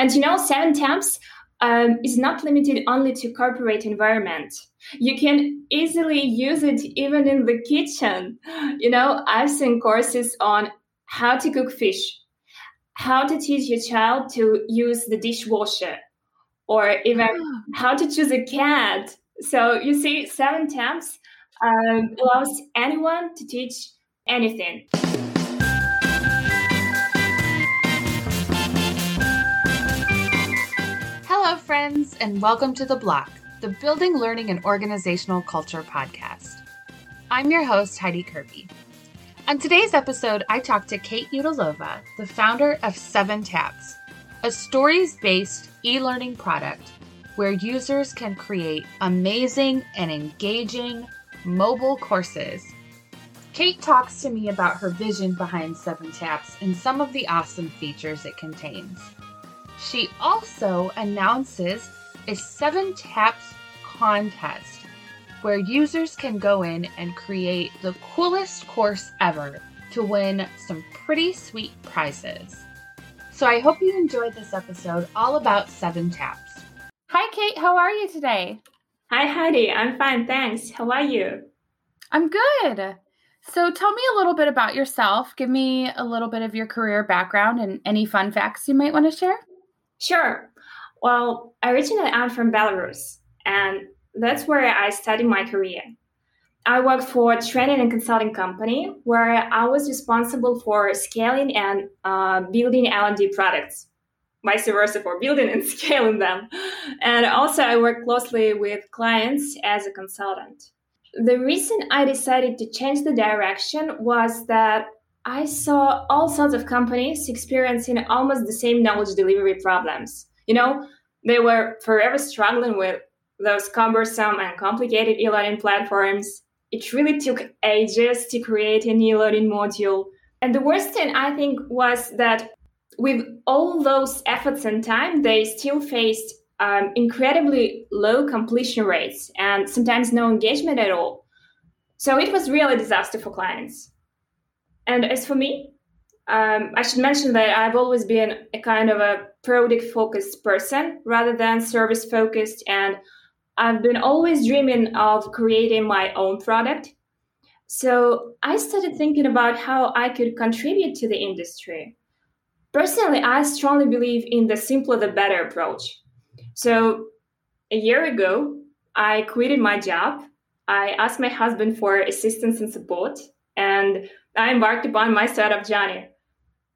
And you know, Seven Taps um, is not limited only to corporate environment. You can easily use it even in the kitchen. You know, I've seen courses on how to cook fish, how to teach your child to use the dishwasher, or even oh. how to choose a cat. So you see, Seven Taps um, allows anyone to teach anything. Friends, and welcome to The BLOC, the Building Learning and Organizational Culture podcast. I'm your host, Heidi Kirby. On today's episode, I talked to Kate Udalova, the founder of Seven Taps, a stories based e learning product where users can create amazing and engaging mobile courses. Kate talks to me about her vision behind Seven Taps and some of the awesome features it contains. She also announces a Seven Taps contest where users can go in and create the coolest course ever to win some pretty sweet prizes. So I hope you enjoyed this episode all about Seven Taps. Hi, Kate. How are you today? Hi, Heidi. I'm fine. Thanks. How are you? I'm good. So tell me a little bit about yourself. Give me a little bit of your career background and any fun facts you might want to share. Sure. Well, originally I'm from Belarus, and that's where I studied my career. I worked for a training and consulting company where I was responsible for scaling and uh, building L&D products, vice versa for building and scaling them. And also I worked closely with clients as a consultant. The reason I decided to change the direction was that I saw all sorts of companies experiencing almost the same knowledge delivery problems. You know, they were forever struggling with those cumbersome and complicated e-learning platforms. It really took ages to create an e-learning module. And the worst thing I think was that with all those efforts and time, they still faced um, incredibly low completion rates and sometimes no engagement at all. So it was really a disaster for clients. And as for me, um, I should mention that I've always been a kind of a product focused person rather than service focused. And I've been always dreaming of creating my own product. So I started thinking about how I could contribute to the industry. Personally, I strongly believe in the simpler the better approach. So a year ago, I quitted my job. I asked my husband for assistance and support. And I embarked upon my startup journey.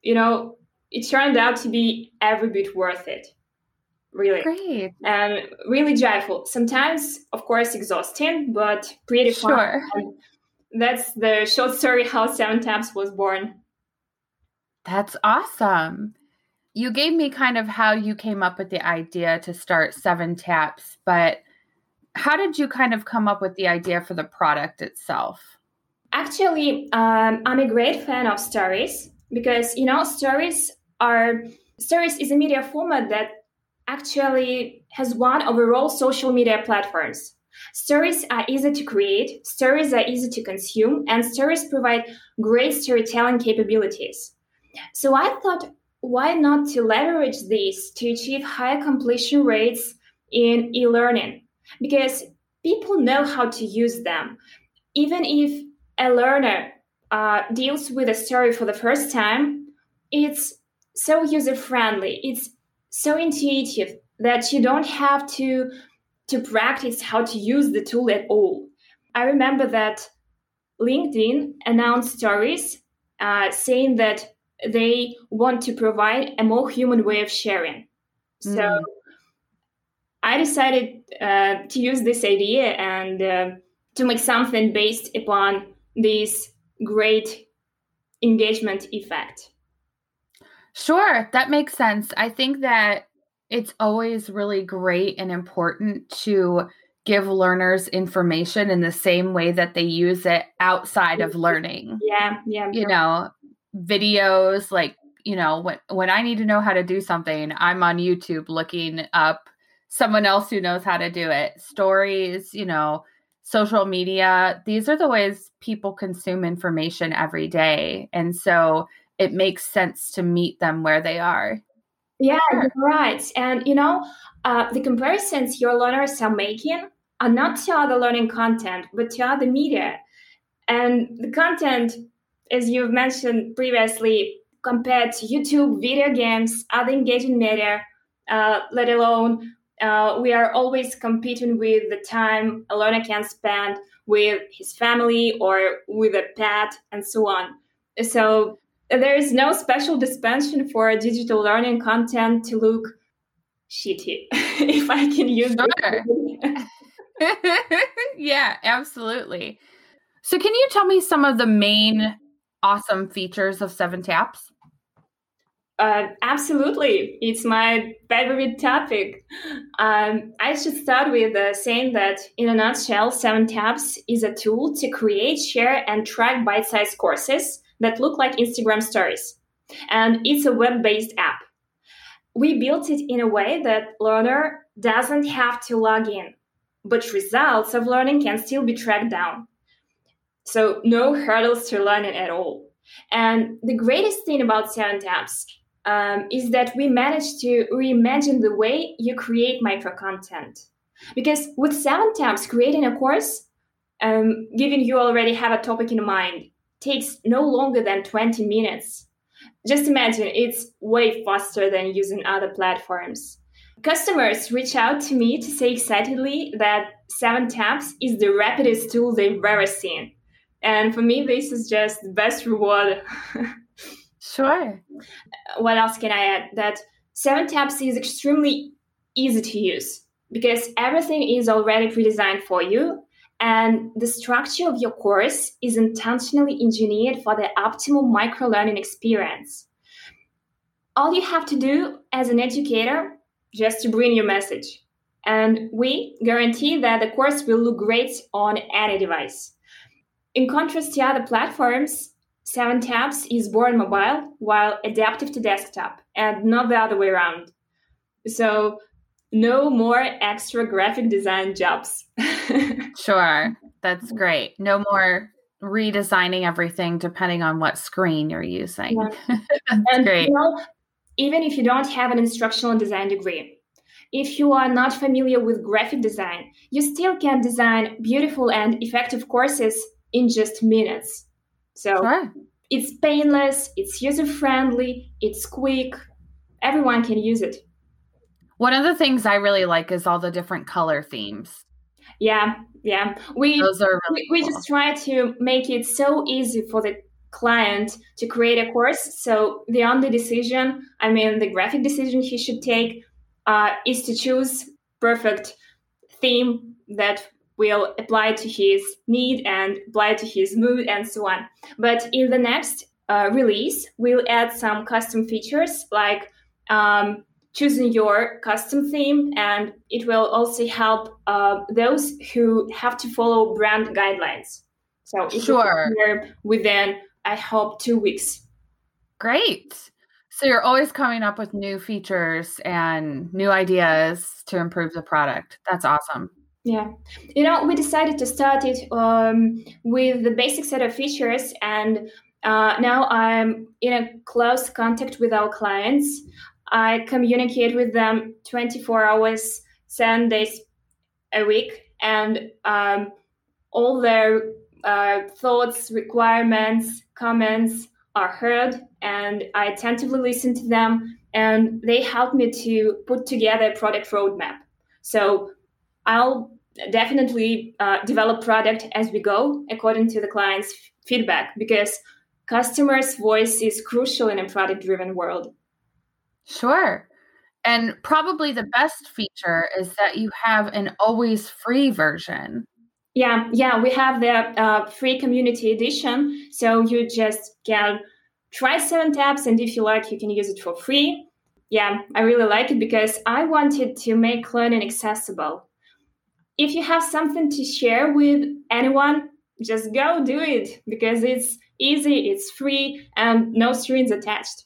You know, it turned out to be every bit worth it. Really. Great. And really joyful. Sometimes, of course, exhausting, but pretty fun. Sure. And that's the short story how Seven Taps was born. That's awesome. You gave me kind of how you came up with the idea to start Seven Taps, but how did you kind of come up with the idea for the product itself? Actually, um, I'm a great fan of stories because you know stories are stories is a media format that actually has won overall social media platforms. Stories are easy to create, stories are easy to consume, and stories provide great storytelling capabilities. So I thought, why not to leverage this to achieve higher completion rates in e-learning? Because people know how to use them. Even if a learner uh, deals with a story for the first time, it's so user friendly. It's so intuitive that you don't have to to practice how to use the tool at all. I remember that LinkedIn announced stories uh, saying that they want to provide a more human way of sharing. So mm. I decided uh, to use this idea and uh, to make something based upon this great engagement effect. Sure, that makes sense. I think that it's always really great and important to give learners information in the same way that they use it outside of mm-hmm. learning. Yeah, yeah. You know, videos like, you know, when when I need to know how to do something, I'm on YouTube looking up someone else who knows how to do it. Stories, you know, social media, these are the ways people consume information every day. And so it makes sense to meet them where they are. Yeah, sure. right. And you know, uh, the comparisons your learners are making are not to other learning content, but to other media. And the content, as you've mentioned previously, compared to YouTube, video games, other engaging media, uh, let alone uh, we are always competing with the time a learner can spend with his family or with a pet and so on. So there is no special dispensation for digital learning content to look shitty, if I can use sure. yeah, absolutely. So, can you tell me some of the main awesome features of Seven Taps? Uh, absolutely. It's my favorite topic. Um, I should start with uh, saying that, in a nutshell, Seven Taps is a tool to create, share, and track bite sized courses that look like Instagram stories. And it's a web based app. We built it in a way that learner doesn't have to log in, but results of learning can still be tracked down. So, no hurdles to learning at all. And the greatest thing about Seven Taps um, is that we managed to reimagine the way you create micro content. Because with Seven Taps, creating a course, um, given you already have a topic in mind, takes no longer than 20 minutes. Just imagine it's way faster than using other platforms. Customers reach out to me to say excitedly that Seven Taps is the rapidest tool they've ever seen. And for me, this is just the best reward. sure. What else can I add? That Seven Taps is extremely easy to use because everything is already pre-designed for you and the structure of your course is intentionally engineered for the optimal micro learning experience. All you have to do as an educator just to bring your message. And we guarantee that the course will look great on any device. In contrast to other platforms, Seven Taps is born mobile while adaptive to desktop and not the other way around. So no more extra graphic design jobs. sure. That's great. No more redesigning everything depending on what screen you're using. Yeah. That's and, great. You know, even if you don't have an instructional design degree, if you are not familiar with graphic design, you still can design beautiful and effective courses in just minutes. So sure. it's painless, it's user friendly, it's quick, everyone can use it. One of the things I really like is all the different color themes. Yeah, yeah. We Those are really we, cool. we just try to make it so easy for the client to create a course. So the only decision, I mean, the graphic decision he should take uh, is to choose perfect theme that will apply to his need and apply to his mood and so on. But in the next uh, release, we'll add some custom features like um, choosing your custom theme, and it will also help uh, those who have to follow brand guidelines. So sure. within, I hope, two weeks. Great. So you're always coming up with new features and new ideas to improve the product. That's awesome. Yeah. You know, we decided to start it um, with the basic set of features, and uh, now I'm in a close contact with our clients. I communicate with them 24 hours, seven days a week, and um, all their uh, thoughts, requirements, comments are heard, and I attentively listen to them, and they help me to put together a product roadmap. So I'll definitely uh, develop product as we go according to the client's feedback because customers' voice is crucial in a product driven world. Sure. And probably the best feature is that you have an always free version. Yeah, yeah, we have the uh, free community edition. So you just can try seven taps and if you like, you can use it for free. Yeah, I really like it because I wanted to make learning accessible. If you have something to share with anyone, just go do it because it's easy, it's free, and no strings attached.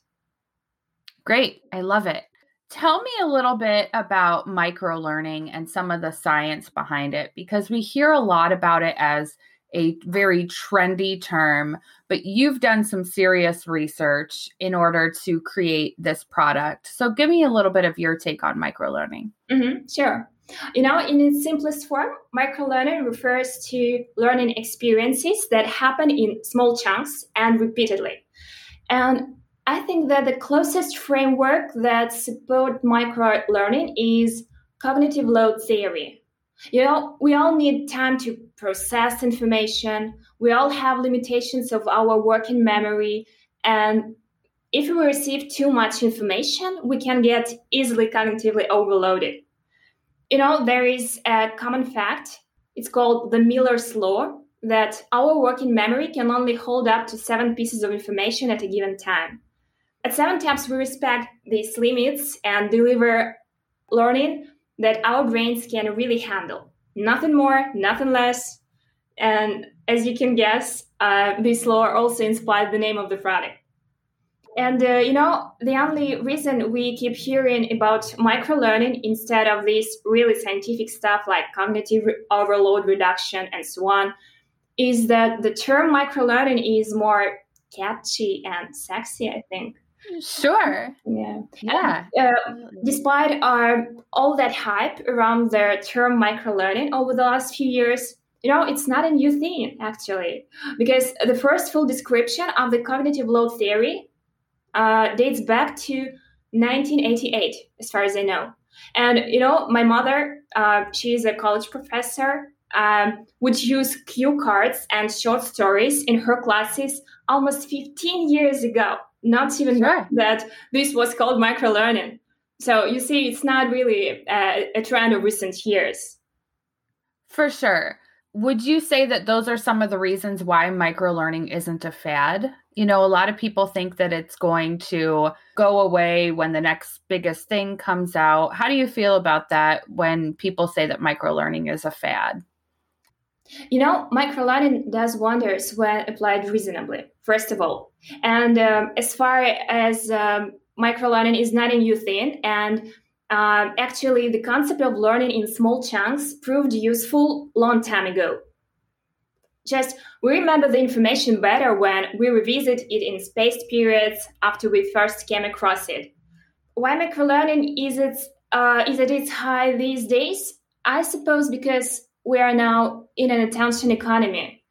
Great. I love it. Tell me a little bit about micro learning and some of the science behind it because we hear a lot about it as a very trendy term, but you've done some serious research in order to create this product. So give me a little bit of your take on microlearning. Mm-hmm, sure. You know, in its simplest form, microlearning refers to learning experiences that happen in small chunks and repeatedly. And I think that the closest framework that support microlearning is cognitive load theory. You know, we all need time to process information. We all have limitations of our working memory. And if we receive too much information, we can get easily cognitively overloaded. You know, there is a common fact. It's called the Miller's Law that our working memory can only hold up to seven pieces of information at a given time. At Seven Taps, we respect these limits and deliver learning that our brains can really handle. Nothing more, nothing less. And as you can guess, uh, this law also inspired the name of the product. And uh, you know, the only reason we keep hearing about microlearning instead of this really scientific stuff like cognitive overload reduction and so on is that the term microlearning is more catchy and sexy, I think. Sure. Yeah. Yeah. Uh, despite uh, all that hype around the term microlearning over the last few years, you know, it's not a new thing actually, because the first full description of the cognitive load theory uh, dates back to 1988, as far as I know. And you know, my mother, uh, she's a college professor, um, would use cue cards and short stories in her classes almost 15 years ago not even sure. that this was called microlearning. So you see, it's not really a, a trend of recent years. For sure. Would you say that those are some of the reasons why microlearning isn't a fad? You know, a lot of people think that it's going to go away when the next biggest thing comes out. How do you feel about that when people say that microlearning is a fad? You know, microlearning does wonders when applied reasonably, first of all. And um, as far as um, microlearning is not a new thing, and um, actually, the concept of learning in small chunks proved useful long time ago. Just we remember the information better when we revisit it in spaced periods after we first came across it. Why microlearning is it uh, is at its high these days? I suppose because we are now in an attention economy.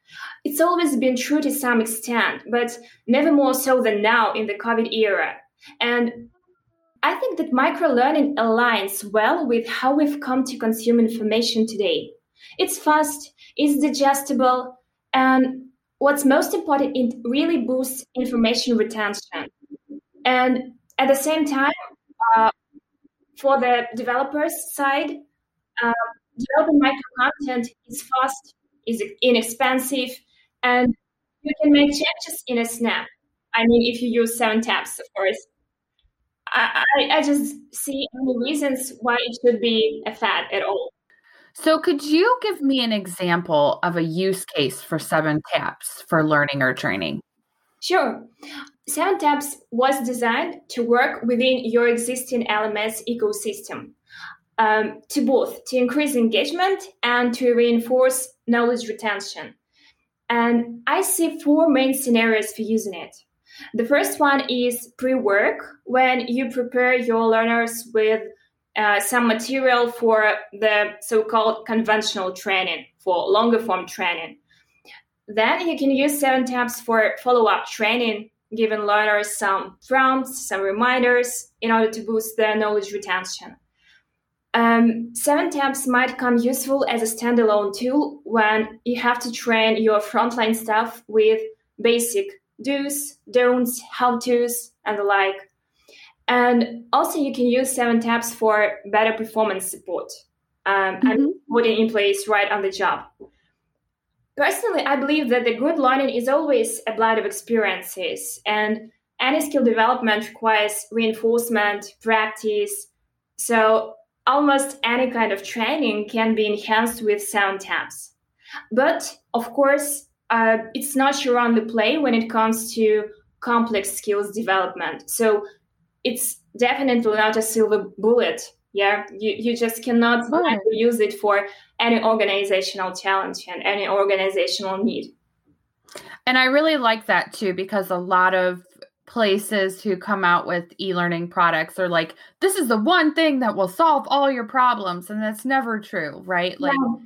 It's always been true to some extent, but never more so than now in the COVID era. And I think that microlearning aligns well with how we've come to consume information today. It's fast, it's digestible, and what's most important, it really boosts information retention. And at the same time, uh, for the developers side, uh, developing micro content is fast, is inexpensive, and you can make changes in a snap. I mean, if you use seven taps, of course. I, I, just see any reasons why it should be a fad at all. So, could you give me an example of a use case for Seven Taps for learning or training? Sure. Seven Taps was designed to work within your existing LMS ecosystem um, to both to increase engagement and to reinforce knowledge retention. And I see four main scenarios for using it. The first one is pre work, when you prepare your learners with uh, some material for the so called conventional training, for longer form training. Then you can use Seven Taps for follow up training, giving learners some prompts, some reminders in order to boost their knowledge retention. Um, seven taps might come useful as a standalone tool when you have to train your frontline staff with basic do's, don'ts, how to's, and the like. And also, you can use seven taps for better performance support um, mm-hmm. and putting in place right on the job. Personally, I believe that the good learning is always a blend of experiences, and any skill development requires reinforcement, practice. So, almost any kind of training can be enhanced with Seven Taps. But of course, uh, it's not your only play when it comes to complex skills development. So it's definitely not a silver bullet Yeah, you, you just cannot oh. use it for any organizational challenge and any organizational need. And I really like that too because a lot of places who come out with e-learning products are like this is the one thing that will solve all your problems and that's never true, right? Like yeah.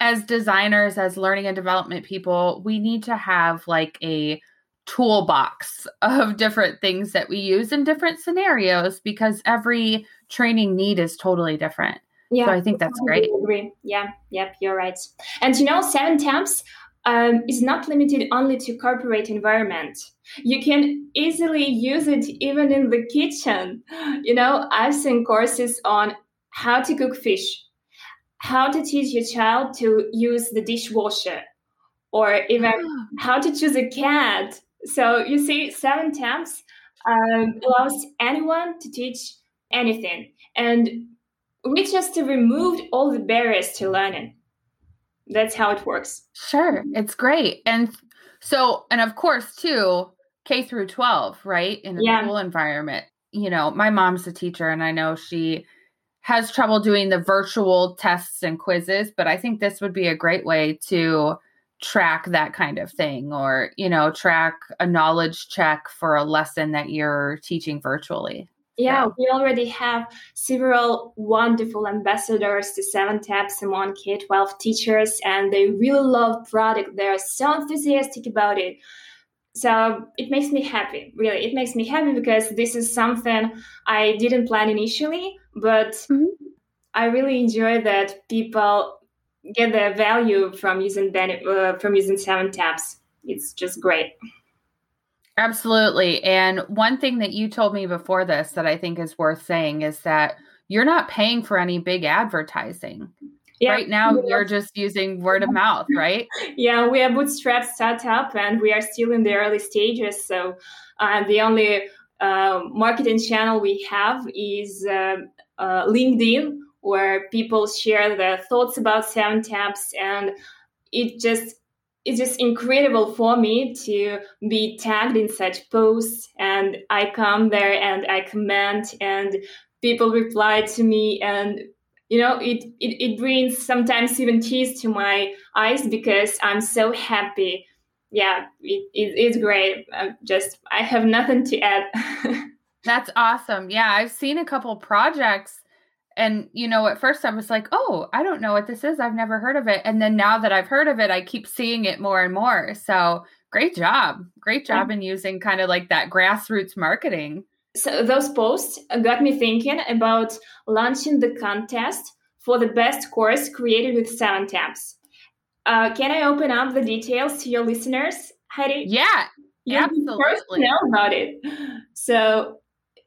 as designers as learning and development people, we need to have like a toolbox of different things that we use in different scenarios because every training need is totally different. Yeah, so I think that's great. Agree. Yeah, yep, you're right. And you know, seven taps um, is not limited only to corporate environment. You can easily use it even in the kitchen. You know, I've seen courses on how to cook fish, how to teach your child to use the dishwasher, or even how to choose a cat. So you see, seven taps um, allows anyone to teach anything, and we just removed all the barriers to learning that's how it works. Sure, it's great. And so, and of course, too, K through 12, right? In a yeah. school environment. You know, my mom's a teacher and I know she has trouble doing the virtual tests and quizzes, but I think this would be a great way to track that kind of thing or, you know, track a knowledge check for a lesson that you're teaching virtually. Yeah, we already have several wonderful ambassadors to Seven Taps among K 12 teachers, and they really love product. They're so enthusiastic about it. So it makes me happy, really. It makes me happy because this is something I didn't plan initially, but mm-hmm. I really enjoy that people get the value from using uh, from using Seven Taps. It's just great. Absolutely. And one thing that you told me before this that I think is worth saying is that you're not paying for any big advertising. Yeah. Right now, you're just using word of mouth, right? yeah, we are bootstrap startup and we are still in the early stages. So uh, the only uh, marketing channel we have is uh, uh LinkedIn, where people share their thoughts about Seven Taps, and it just it's just incredible for me to be tagged in such posts and i come there and i comment and people reply to me and you know it, it, it brings sometimes even tears to my eyes because i'm so happy. Yeah it, it, it's great. I'm just i have nothing to add. That's awesome. Yeah i've seen a couple projects and you know at first i was like oh i don't know what this is. I've never heard of it. And then now that i've heard of it i keep seeing it more and more. So great job. Great job in using kind of like that grassroots marketing. So those posts got me thinking about launching the contest for the best course created with seven taps uh, can i open up the details to your listeners heidi yeah you absolutely first know about it. So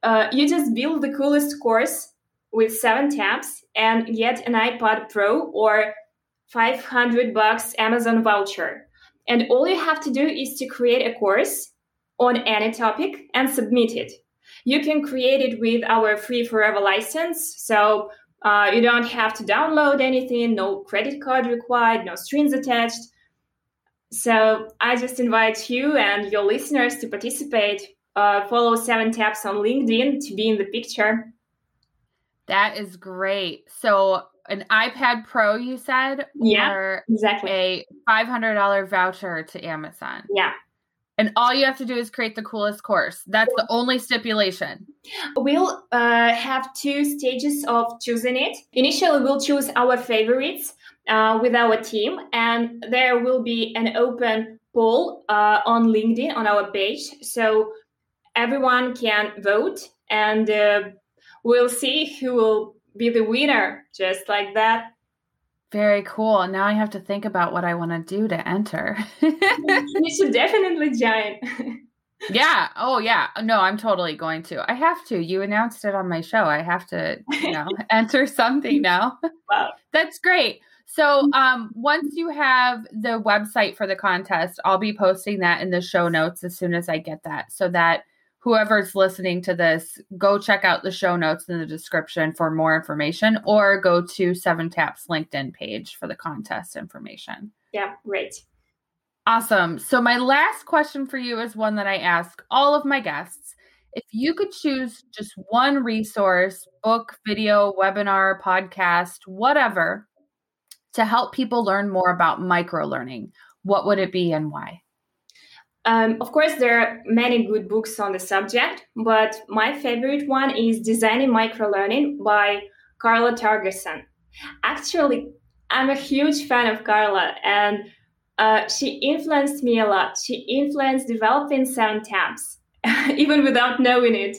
uh, you just build the coolest course with seven taps and get an iPad Pro or 500 bucks Amazon voucher. And all you have to do is to create a course on any topic and submit it. You can create it with our free forever license. So uh, you don't have to download anything, no credit card required, no strings attached. So I just invite you and your listeners to participate. Uh, follow Seven Taps on LinkedIn to be in the picture. That is great. So an iPad Pro, you said, yeah, exactly. A five hundred dollar voucher to Amazon. Yeah. And all you have to do is create the coolest course. That's the only stipulation. We'll uh, have two stages of choosing it. Initially, we'll choose our favorites uh, with our team, and there will be an open poll uh, on LinkedIn on our page. So everyone can vote and uh, we'll see who will be the winner, just like that. Very cool. Now I have to think about what I want to do to enter. you should definitely join. yeah. Oh, yeah. No, I'm totally going to. I have to. You announced it on my show. I have to, you know, enter something now. Wow. That's great. So, um, once you have the website for the contest, I'll be posting that in the show notes as soon as I get that so that whoever's listening to this, go check out the show notes in the description for more information or go to Seven Taps LinkedIn page for the contest information. Yeah, right. Awesome. So, my last question for you is one that I ask all of my guests if you could choose just one resource, book, video, webinar, podcast, whatever, to help people learn more about microlearning, what would it be and why? Um, of course, there are many good books on the subject, but my favorite one is Designing Microlearning by Carla Torgerson. Actually, I'm a huge fan of Carla, and uh, she influenced me a lot. She influenced developing seven taps, even without knowing it.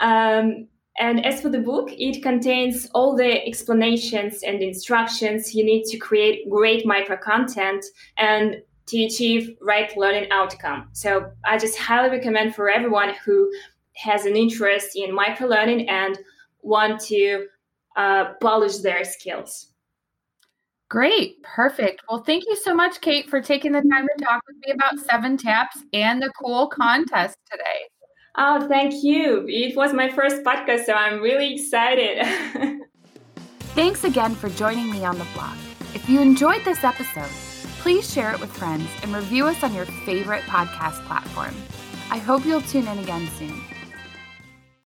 Um, and as for the book, it contains all the explanations and instructions you need to create great micro content and to achieve right learning outcome. So I just highly recommend for everyone who has an interest in micro learning and want to uh, polish their skills. Great, perfect. Well, thank you so much, Kate, for taking the time to talk with me about Seven Taps and the cool contest today. Oh, thank you. It was my first podcast, so I'm really excited. Thanks again for joining me on the BLOC. If you enjoyed this episode, Please share it with friends and review us on your favorite podcast platform. I hope you'll tune in again soon.